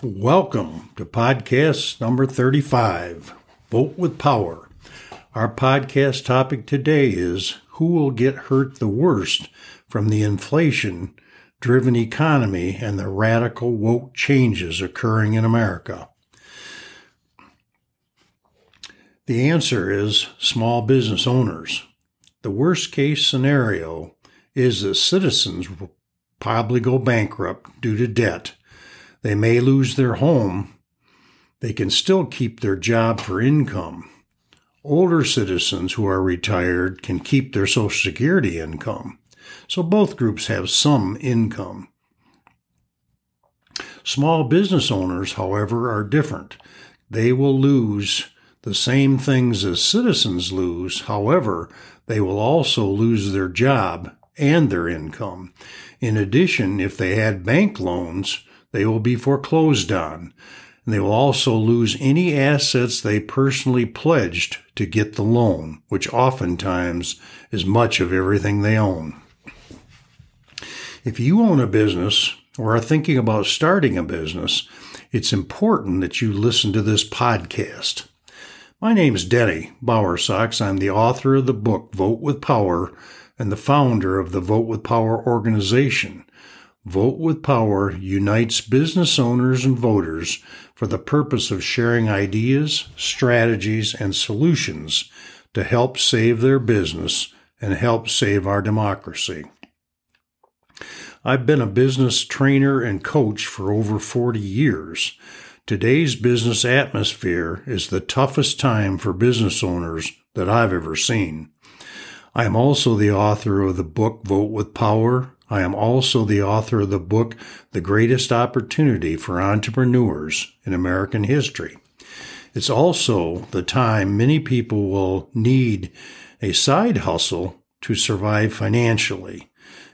Welcome to podcast number 35 Vote with Power. Our podcast topic today is Who will get hurt the worst from the inflation driven economy and the radical woke changes occurring in America? The answer is small business owners. The worst case scenario is that citizens will probably go bankrupt due to debt they may lose their home. They can still keep their job for income. Older citizens who are retired can keep their Social Security income. So both groups have some income. Small business owners, however, are different. They will lose the same things as citizens lose. However, they will also lose their job and their income. In addition, if they had bank loans, they will be foreclosed on. And they will also lose any assets they personally pledged to get the loan, which oftentimes is much of everything they own. If you own a business or are thinking about starting a business, it's important that you listen to this podcast. My name is Denny Bowersox. I'm the author of the book Vote with Power and the founder of the Vote with Power organization, Vote with Power unites business owners and voters for the purpose of sharing ideas, strategies, and solutions to help save their business and help save our democracy. I've been a business trainer and coach for over 40 years. Today's business atmosphere is the toughest time for business owners that I've ever seen. I am also the author of the book Vote with Power I am also the author of the book, The Greatest Opportunity for Entrepreneurs in American History. It's also the time many people will need a side hustle to survive financially.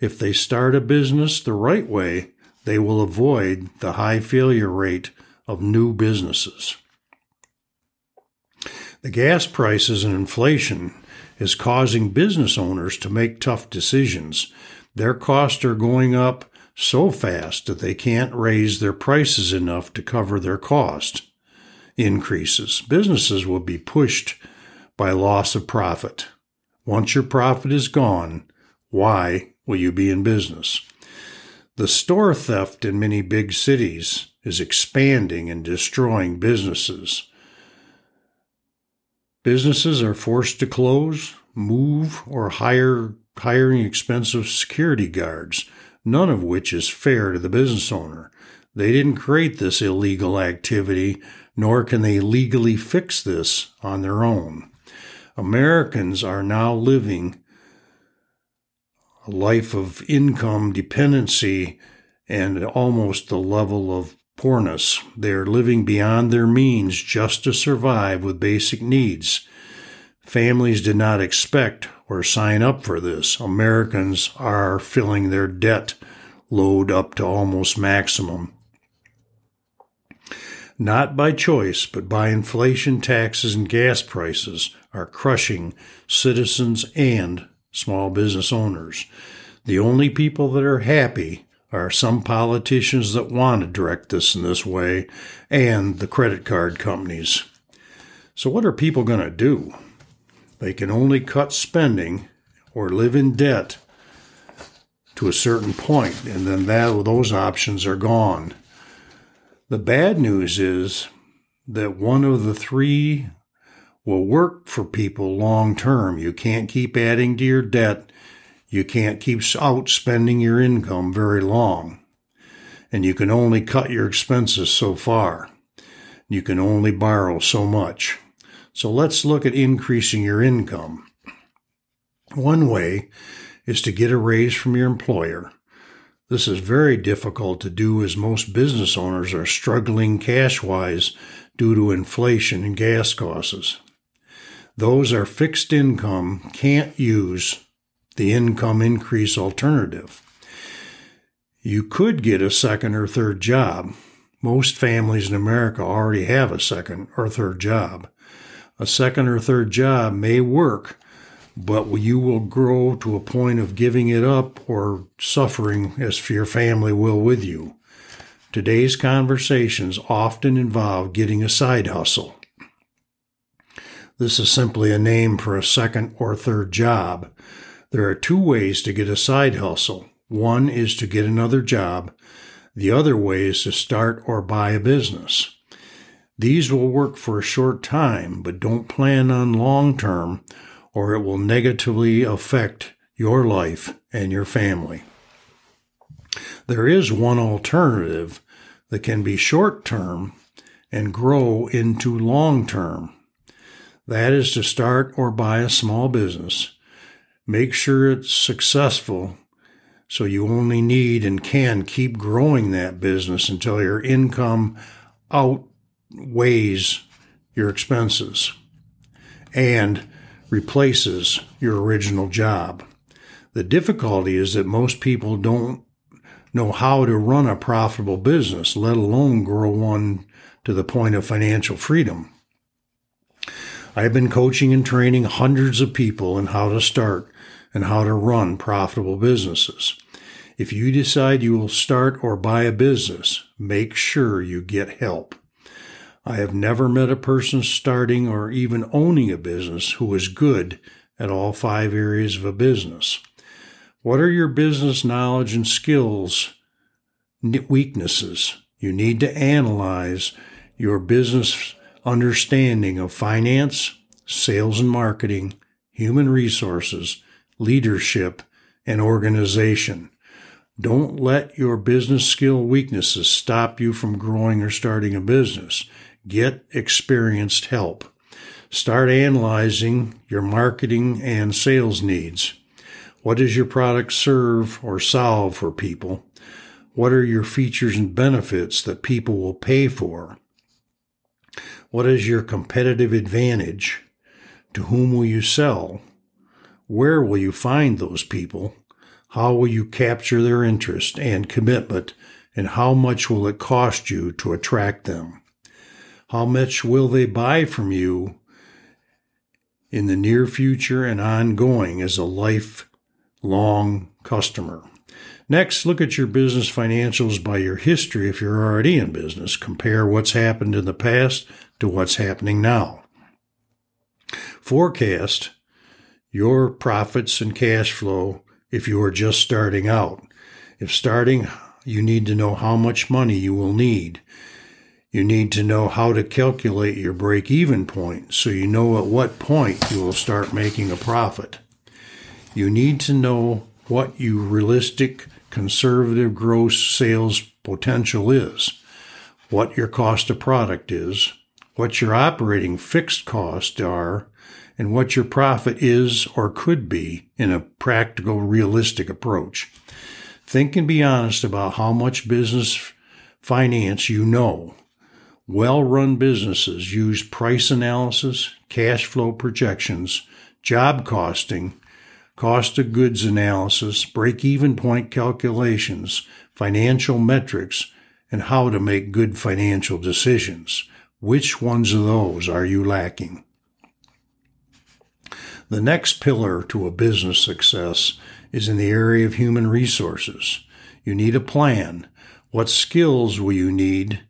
If they start a business the right way, they will avoid the high failure rate of new businesses. The gas prices and inflation is causing business owners to make tough decisions their costs are going up so fast that they can't raise their prices enough to cover their cost increases. Businesses will be pushed by loss of profit. Once your profit is gone, why will you be in business? The store theft in many big cities is expanding and destroying businesses. Businesses are forced to close, move, or hire hiring expensive security guards, none of which is fair to the business owner. They didn't create this illegal activity, nor can they legally fix this on their own. Americans are now living a life of income dependency and almost the level of poorness. They are living beyond their means just to survive with basic needs. Families did not expect or sign up for this. Americans are filling their debt load up to almost maximum. Not by choice, but by inflation, taxes, and gas prices are crushing citizens and small business owners. The only people that are happy are some politicians that want to direct this in this way and the credit card companies. So, what are people going to do? They can only cut spending or live in debt to a certain point, and then that those options are gone. The bad news is that one of the three will work for people long term. You can't keep adding to your debt. You can't keep outspending your income very long. And you can only cut your expenses so far. You can only borrow so much. So let's look at increasing your income. One way is to get a raise from your employer. This is very difficult to do as most business owners are struggling cash wise due to inflation and gas costs. Those are fixed income can't use the income increase alternative. You could get a second or third job. Most families in America already have a second or third job a second or third job may work, but you will grow to a point of giving it up or suffering as your family will with you. Today's conversations often involve getting a side hustle. This is simply a name for a second or third job. There are two ways to get a side hustle. One is to get another job. The other way is to start or buy a business. These will work for a short time, but don't plan on long term or it will negatively affect your life and your family. There is one alternative that can be short term and grow into long term. That is to start or buy a small business. Make sure it's successful so you only need and can keep growing that business until your income outweighs your expenses and replaces your original job. The difficulty is that most people don't know how to run a profitable business, let alone grow one to the point of financial freedom. I've been coaching and training hundreds of people in how to start and how to run profitable businesses. If you decide you will start or buy a business, make sure you get help. I have never met a person starting or even owning a business who is good at all five areas of a business. What are your business knowledge and skills weaknesses? You need to analyze your business understanding of finance, sales and marketing, human resources, leadership, and organization. Don't let your business skill weaknesses stop you from growing or starting a business. Get experienced help. Start analyzing your marketing and sales needs. What does your product serve or solve for people? What are your features and benefits that people will pay for? What is your competitive advantage? To whom will you sell? Where will you find those people? How will you capture their interest and commitment? And how much will it cost you to attract them? How much will they buy from you in the near future and ongoing as a lifelong customer? Next, look at your business financials by your history if you're already in business. Compare what's happened in the past to what's happening now. Forecast your profits and cash flow if you are just starting out. If starting, you need to know how much money you will need. You need to know how to calculate your break even point so you know at what point you will start making a profit. You need to know what your realistic conservative gross sales potential is, what your cost of product is, what your operating fixed costs are, and what your profit is or could be in a practical, realistic approach. Think and be honest about how much business finance you know. Well run businesses use price analysis, cash flow projections, job costing, cost of goods analysis, break even point calculations, financial metrics, and how to make good financial decisions. Which ones of those are you lacking? The next pillar to a business success is in the area of human resources. You need a plan. What skills will you need?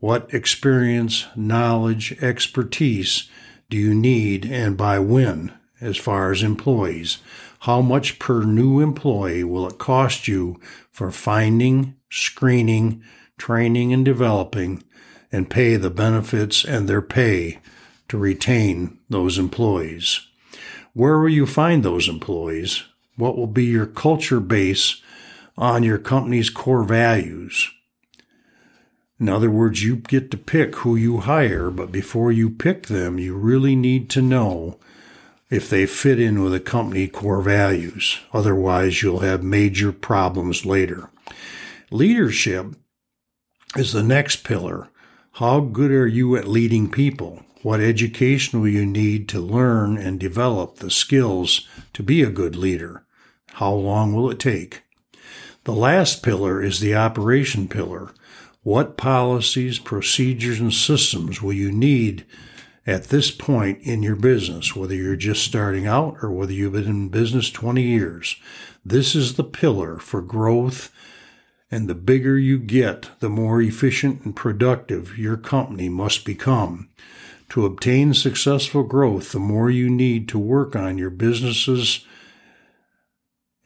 What experience, knowledge, expertise do you need and by when as far as employees? How much per new employee will it cost you for finding, screening, training, and developing, and pay the benefits and their pay to retain those employees? Where will you find those employees? What will be your culture base on your company's core values? In other words, you get to pick who you hire, but before you pick them, you really need to know if they fit in with the company core values. Otherwise, you'll have major problems later. Leadership is the next pillar. How good are you at leading people? What education will you need to learn and develop the skills to be a good leader? How long will it take? The last pillar is the operation pillar. What policies, procedures, and systems will you need at this point in your business, whether you're just starting out or whether you've been in business 20 years. This is the pillar for growth And the bigger you get, the more efficient and productive your company must become. To obtain successful growth, the more you need to work on your businesses,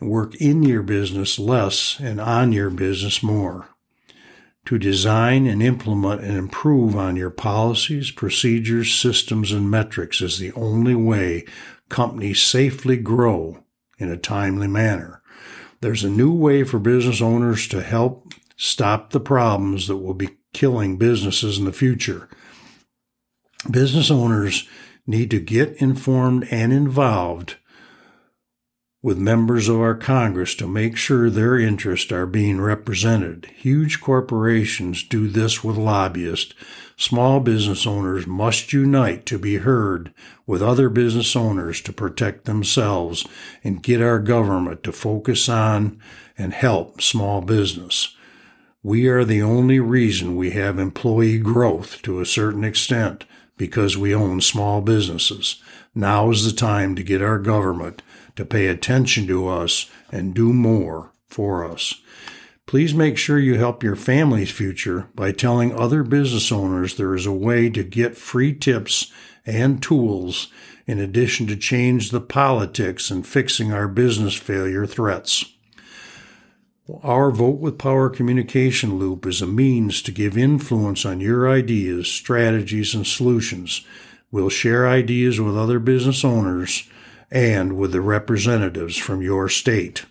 work in your business less and on your business more to design and implement and improve on your policies, procedures, systems, and metrics is the only way companies safely grow in a timely manner. There's a new way for business owners to help stop the problems that will be killing businesses in the future. Business owners need to get informed and involved with members of our Congress to make sure their interests are being represented. Huge corporations do this with lobbyists. Small business owners must unite to be heard with other business owners to protect themselves and get our government to focus on and help small business. We are the only reason we have employee growth to a certain extent because we own small businesses. Now is the time to get our government to pay attention to us and do more for us. Please make sure you help your family's future by telling other business owners there is a way to get free tips and tools in addition to change the politics and fixing our business failure threats. Our Vote with Power communication loop is a means to give influence on your ideas, strategies, and solutions. We'll share ideas with other business owners and with the representatives from your state.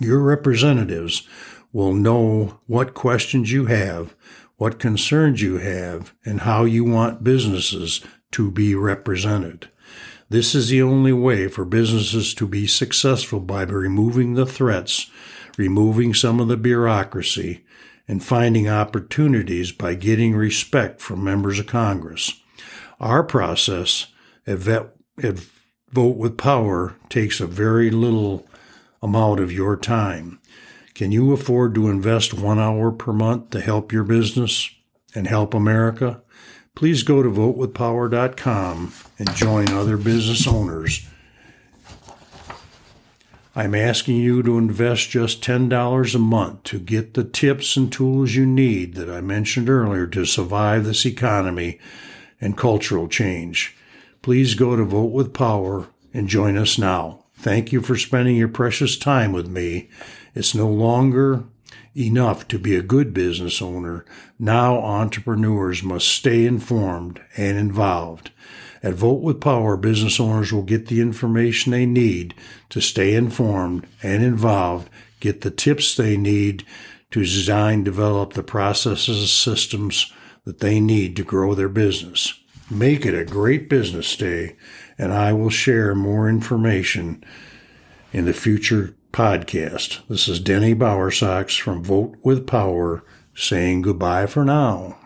Your representatives will know what questions you have, what concerns you have, and how you want businesses to be represented. This is the only way for businesses to be successful by removing the threats, removing some of the bureaucracy, and finding opportunities by getting respect from members of Congress. Our process at, Vet, at vote with power takes a very little amount of your time. Can you afford to invest one hour per month to help your business and help America? Please go to votewithpower.com and join other business owners. I'm asking you to invest just $10 a month to get the tips and tools you need that I mentioned earlier to survive this economy and cultural change please go to Vote with Power and join us now. Thank you for spending your precious time with me. It's no longer enough to be a good business owner. Now entrepreneurs must stay informed and involved. At Vote with Power, business owners will get the information they need to stay informed and involved, get the tips they need to design, develop the processes, systems that they need to grow their business. Make it a great business day, and I will share more information in the future podcast. This is Denny Bowersox from Vote with Power saying goodbye for now.